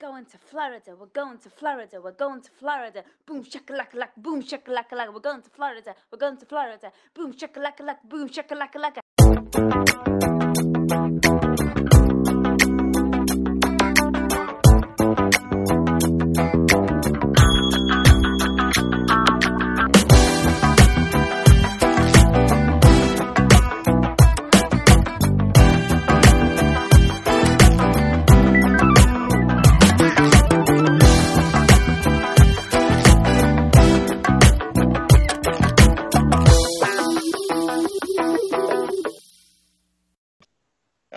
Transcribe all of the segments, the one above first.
going to Florida. We're going to Florida. We're going to Florida. Boom shakalaka laka. Boom shakalaka laka. We're going to Florida. We're going to Florida. Boom shakalaka laka. Boom shakalaka laka.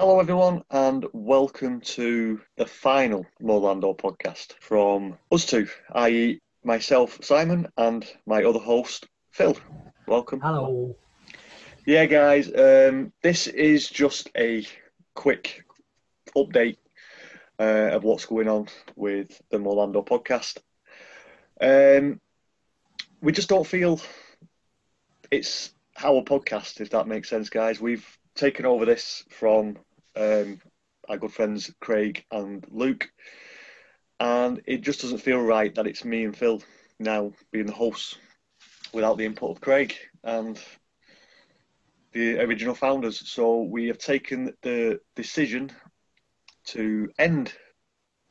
Hello, everyone, and welcome to the final Morlando podcast from us two, i.e., myself, Simon, and my other host, Phil. Welcome. Hello. Yeah, guys, um, this is just a quick update uh, of what's going on with the Morlando podcast. Um, we just don't feel it's our podcast, if that makes sense, guys. We've taken over this from um, our good friends Craig and Luke, and it just doesn't feel right that it's me and Phil now being the hosts without the input of Craig and the original founders. So we have taken the decision to end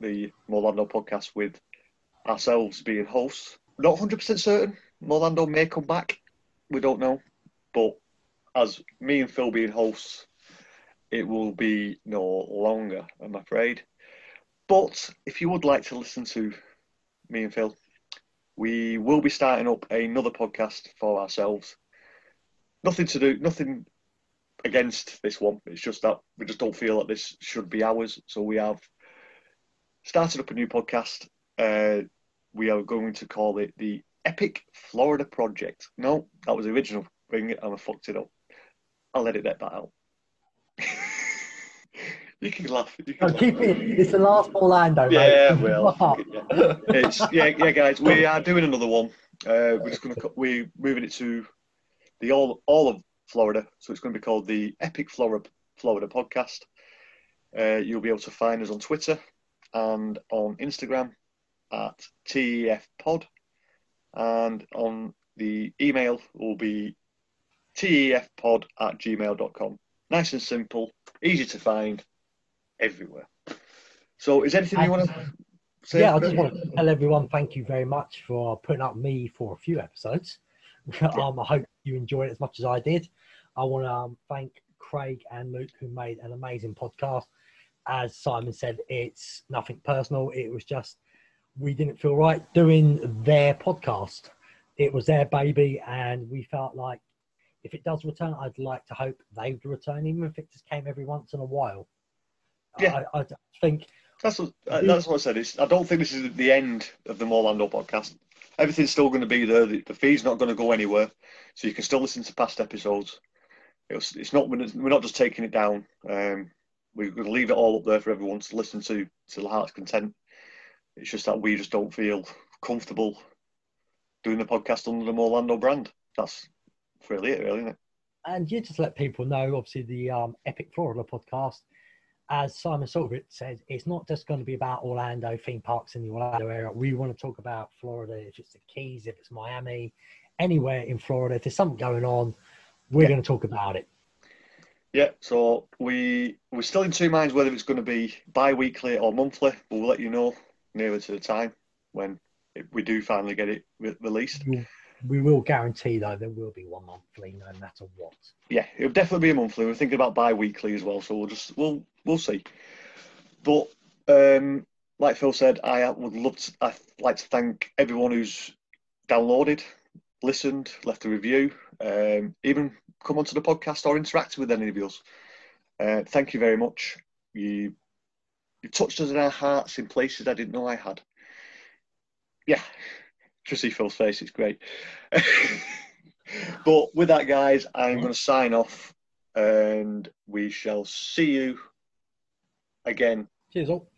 the Morlando podcast with ourselves being hosts. Not 100% certain. Morlando may come back. We don't know. But as me and Phil being hosts, it will be no longer, I'm afraid. But if you would like to listen to me and Phil, we will be starting up another podcast for ourselves. Nothing to do, nothing against this one. It's just that we just don't feel that this should be ours. So we have started up a new podcast. Uh, we are going to call it the Epic Florida Project. No, that was the original thing, and I fucked it up. I'll edit that out. You can laugh. You can No, laugh. keep it. It's the last Orlando, mate. Yeah, well, fuck it, yeah. it's yeah, yeah, guys. We are doing another one. Uh, we're just gonna we're moving it to the all all of Florida, so it's going to be called the Epic Florida Florida Podcast. Uh, you'll be able to find us on Twitter and on Instagram at TEF Pod, and on the email will be tefpod at gmail.com. Nice and simple, easy to find, everywhere. So, is anything you want to say? yeah, I just want to tell everyone thank you very much for putting up me for a few episodes. um, I hope you enjoyed it as much as I did. I want to um, thank Craig and Luke who made an amazing podcast. As Simon said, it's nothing personal. It was just we didn't feel right doing their podcast. It was their baby, and we felt like if it does return, I'd like to hope they would return, even if it just came every once in a while. Yeah. I, I think That's what, uh, that's what I said. It's, I don't think this is the end of the Morlando podcast. Everything's still going to be there. The, the feed's not going to go anywhere, so you can still listen to past episodes. It's, it's not we're not just taking it down. Um, we're going to leave it all up there for everyone to listen to to the heart's content. It's just that we just don't feel comfortable doing the podcast under the Morlando brand. That's really it, really, isn't it? and you just let people know, obviously, the um, Epic Florida podcast, as Simon Silverett says, it's not just going to be about Orlando theme parks in the Orlando area. We want to talk about Florida, if it's the Keys, if it's Miami, anywhere in Florida. If there's something going on, we're Yeah. going to talk about it. Yeah, so we we're still in two minds whether it's going to be bi-weekly or monthly. We'll let you know nearer to the time when we do finally get it re- released. We'll- We will guarantee, though, there will be one monthly, no matter what. Yeah, it'll definitely be a monthly. We're thinking about bi-weekly as well, so we'll just we'll we'll see. But um, like Phil said, I would love to. I like to thank everyone who's downloaded, listened, left a review, um, even come onto the podcast or interacted with any of yours. Uh, thank you very much. You you touched us in our hearts in places I didn't know I had. Yeah, just see Phil's face. It's great. but with that, guys, I'm going to sign off, and we shall see you again Cheers, all.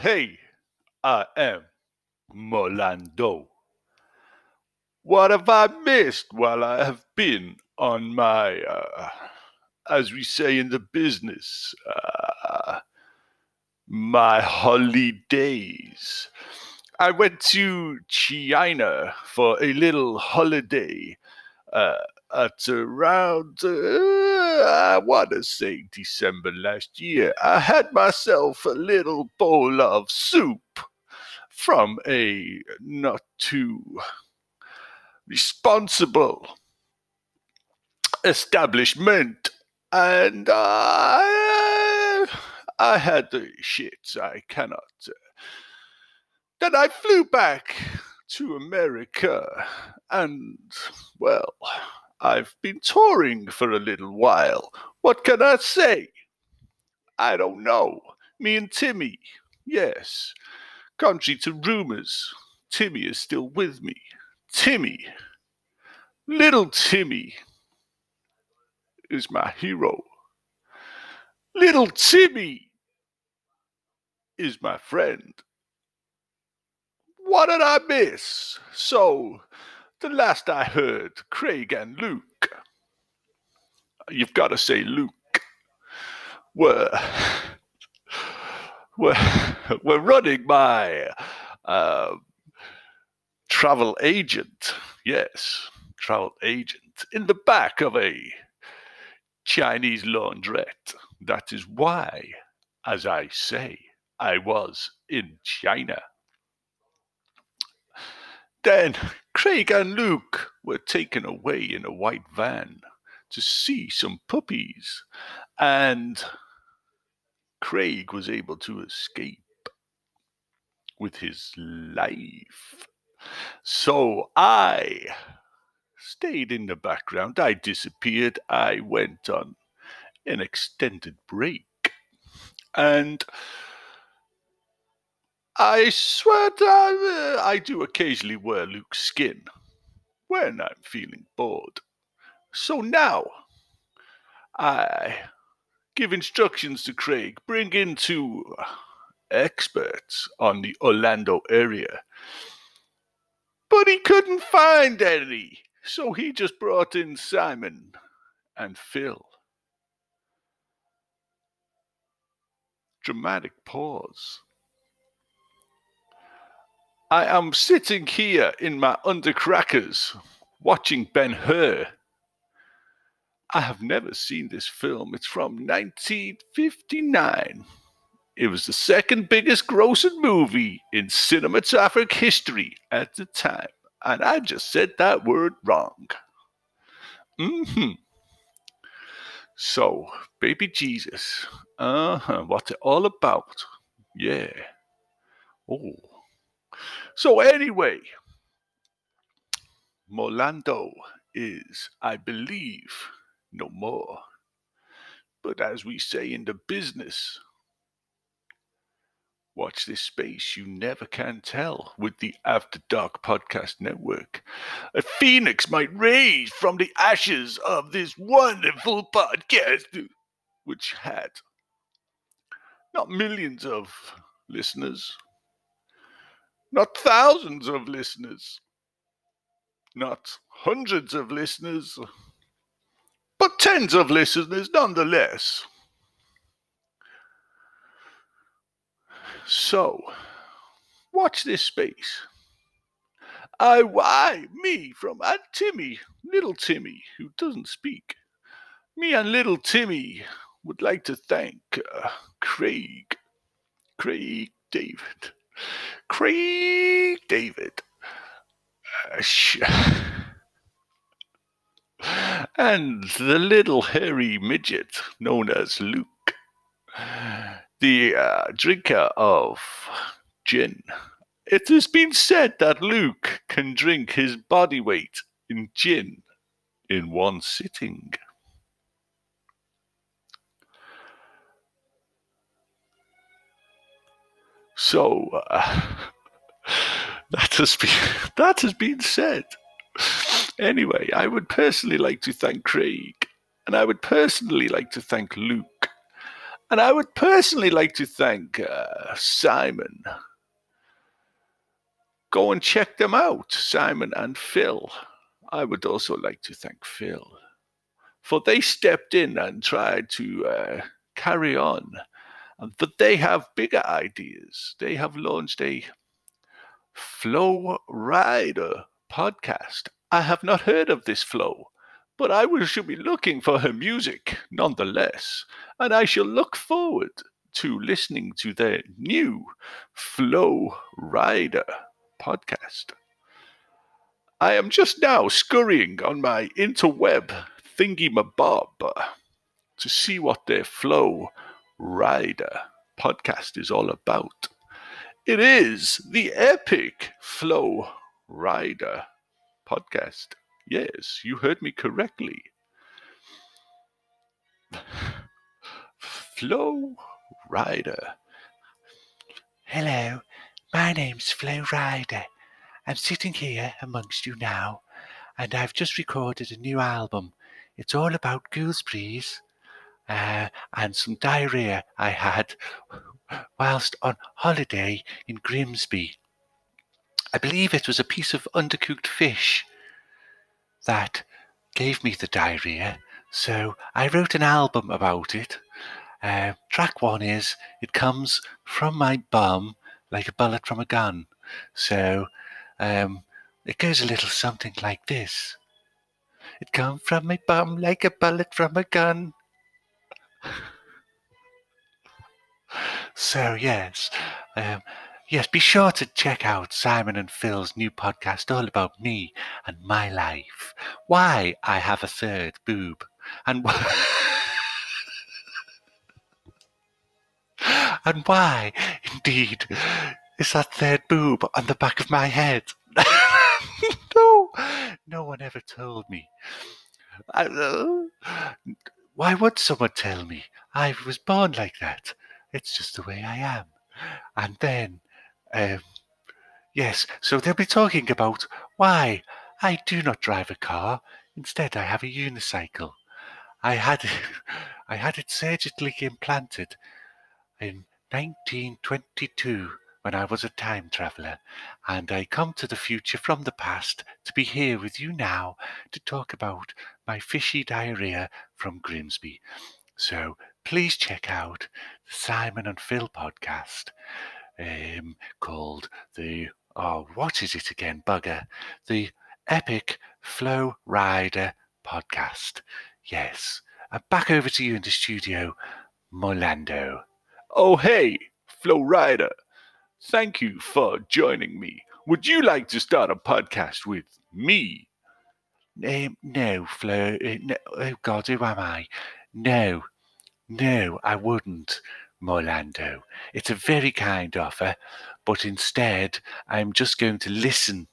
Hey, I am Molando. What have I missed while I have been on my, uh, as we say in the business, uh, my holidays? I went to China for a little holiday uh, at around, uh, I want to say December last year. I had myself a little bowl of soup from a not too responsible establishment, and I, I had the shits. I cannot. Uh, then I flew back to America, and well, I've been touring for a little while. What can I say? I don't know. Me and Timmy, yes. Contrary to rumors, Timmy is still with me. Timmy, little Timmy, is my hero. Little Timmy is my friend. What did I miss? So, the last I heard, Craig and Luke, you've got to say Luke, were, were, were running my uh, travel agent. Yes, travel agent in the back of a Chinese laundrette. That is why, as I say, I was in China. Then Craig and Luke were taken away in a white van to see some puppies, and Craig was able to escape with his life. So I stayed in the background. I disappeared. I went on an extended break. And I swear to, uh, I do occasionally wear Luke's skin when I'm feeling bored. So now I give instructions to Craig, bring in two experts on the Orlando area. But he couldn't find any, so he just brought in Simon and Phil. Dramatic pause. I am sitting here in my undercrackers watching Ben Hur. I have never seen this film. It's from 1959. It was the second biggest grossing movie in cinematographic history at the time. And I just said that word wrong. hmm So, baby Jesus. Uh huh. What's it all about? Yeah. Oh. So, anyway, Molando is, I believe, no more. But as we say in the business, watch this space. You never can tell with the After Dark Podcast Network. A phoenix might rise from the ashes of this wonderful podcast, which had not millions of listeners, not thousands of listeners, not hundreds of listeners, but tens of listeners nonetheless. So, watch this space. I, why, me from Aunt Timmy, little Timmy, who doesn't speak. Me and little Timmy would like to thank uh, Craig, Craig David, Craig David, uh, sh- and the little hairy midget known as Luke, the uh, drinker of gin. It has been said that Luke can drink his body weight in gin in one sitting. So uh, that has been that has been said. Anyway, I would personally like to thank Craig, and I would personally like to thank Luke, And I would personally like to thank uh, Simon. Go and check them out, Simon and Phil. I would also like to thank Phil, for they stepped in and tried to uh, carry on. But they have bigger ideas. They have launched a Flow Rider podcast. I have not heard of this Flow, but I will shall be looking for her music nonetheless, and I shall look forward to listening to their new Flow Rider podcast. I am just now scurrying on my interweb thingy mabob to see what their Flow Rider podcast is all about. It is the epic Flow Rider podcast. Yes, you heard me correctly. Flow Rider. Hello, my name's Flow Rider. I'm sitting here amongst you now, and I've just recorded a new album. It's all about gooseberries uh, and some diarrhea I had whilst on holiday in Grimsby. I believe it was a piece of undercooked fish that gave me the diarrhea, so I wrote an album about it. Uh, track one is It Comes From My Bum Like a Bullet from a Gun. So um, it goes a little something like this It comes from my bum like a bullet from a gun. so, yes. Um, Yes, be sure to check out Simon and Phil's new podcast all about me and my life. Why I have a third boob. And why, and why, indeed, is that third boob on the back of my head? no, no one ever told me. I, uh, why would someone tell me? I was born like that. It's just the way I am. And then um, yes, so they'll be talking about why I do not drive a car. Instead, I have a unicycle. I had I had it surgically implanted in 1922 when I was a time traveler, and I come to the future from the past to be here with you now to talk about my fishy diarrhea from Grimsby. So please check out the Simon and Phil podcast um, called the oh, what is it again, bugger? The Epic Flow Rider podcast. Yes, and back over to you in the studio, Molando. Oh, hey, Flow Rider. Thank you for joining me. Would you like to start a podcast with me? Um, no, Flo. Uh, no, oh God, who am I? No, no, I wouldn't. Morlando. It's a very kind offer, but instead, I'm just going to listen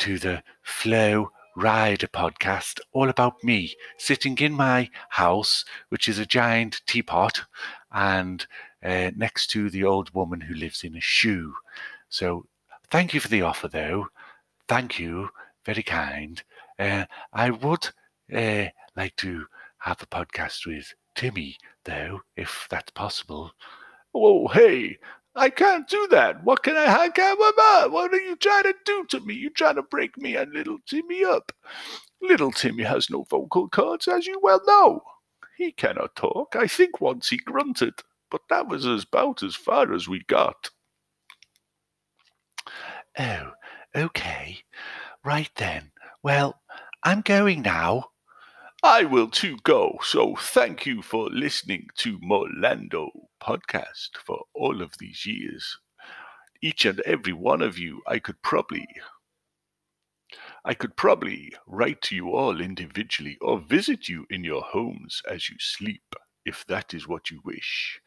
to the Flow Rider podcast, all about me sitting in my house, which is a giant teapot, and uh, next to the old woman who lives in a shoe. So, thank you for the offer, though. Thank you, very kind. Uh, I would uh, like to have a podcast with Timmy, though, if that's possible. Oh, hey, I can't do that. What can I? I can't. What are you trying to do to me? You trying to break me and little Timmy up? Little Timmy has no vocal cords, as you well know. He cannot talk. I think once he grunted, but that was about as far as we got. Oh, okay. Right then. Well, I'm going now. I will too go. So thank you for listening to Molando podcast for all of these years. Each and every one of you, I could probably I could probably write to you all individually or visit you in your homes as you sleep, if that is what you wish.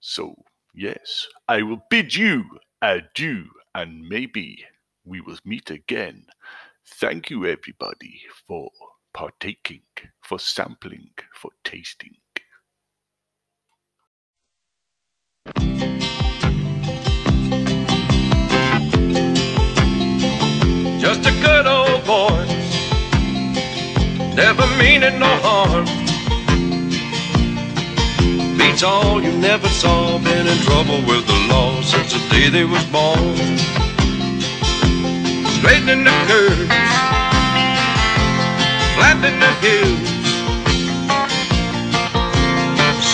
So, yes, I will bid you adieu, and maybe we will meet again. Thank you, everybody, for partaking, for sampling, for tasting. Just a good old boy, never meaning no harm. Beat That's all you never saw. Been in trouble with the law since the day they was born. Straightening the curves, flattening the hills.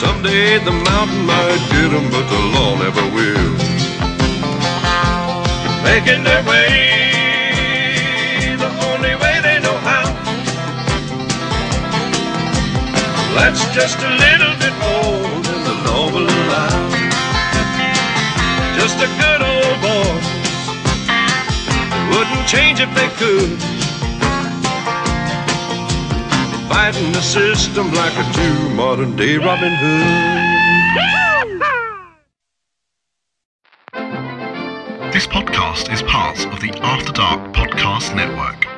Someday the mountain might get 'em, but the law never will. Making their way the only way they know how. That's just a little bit more than the law will allow. Just a good old boy. Wouldn't change if they could. Fighting the system like a true modern day Robin Hood. This podcast is part of the After Dark Podcast Network.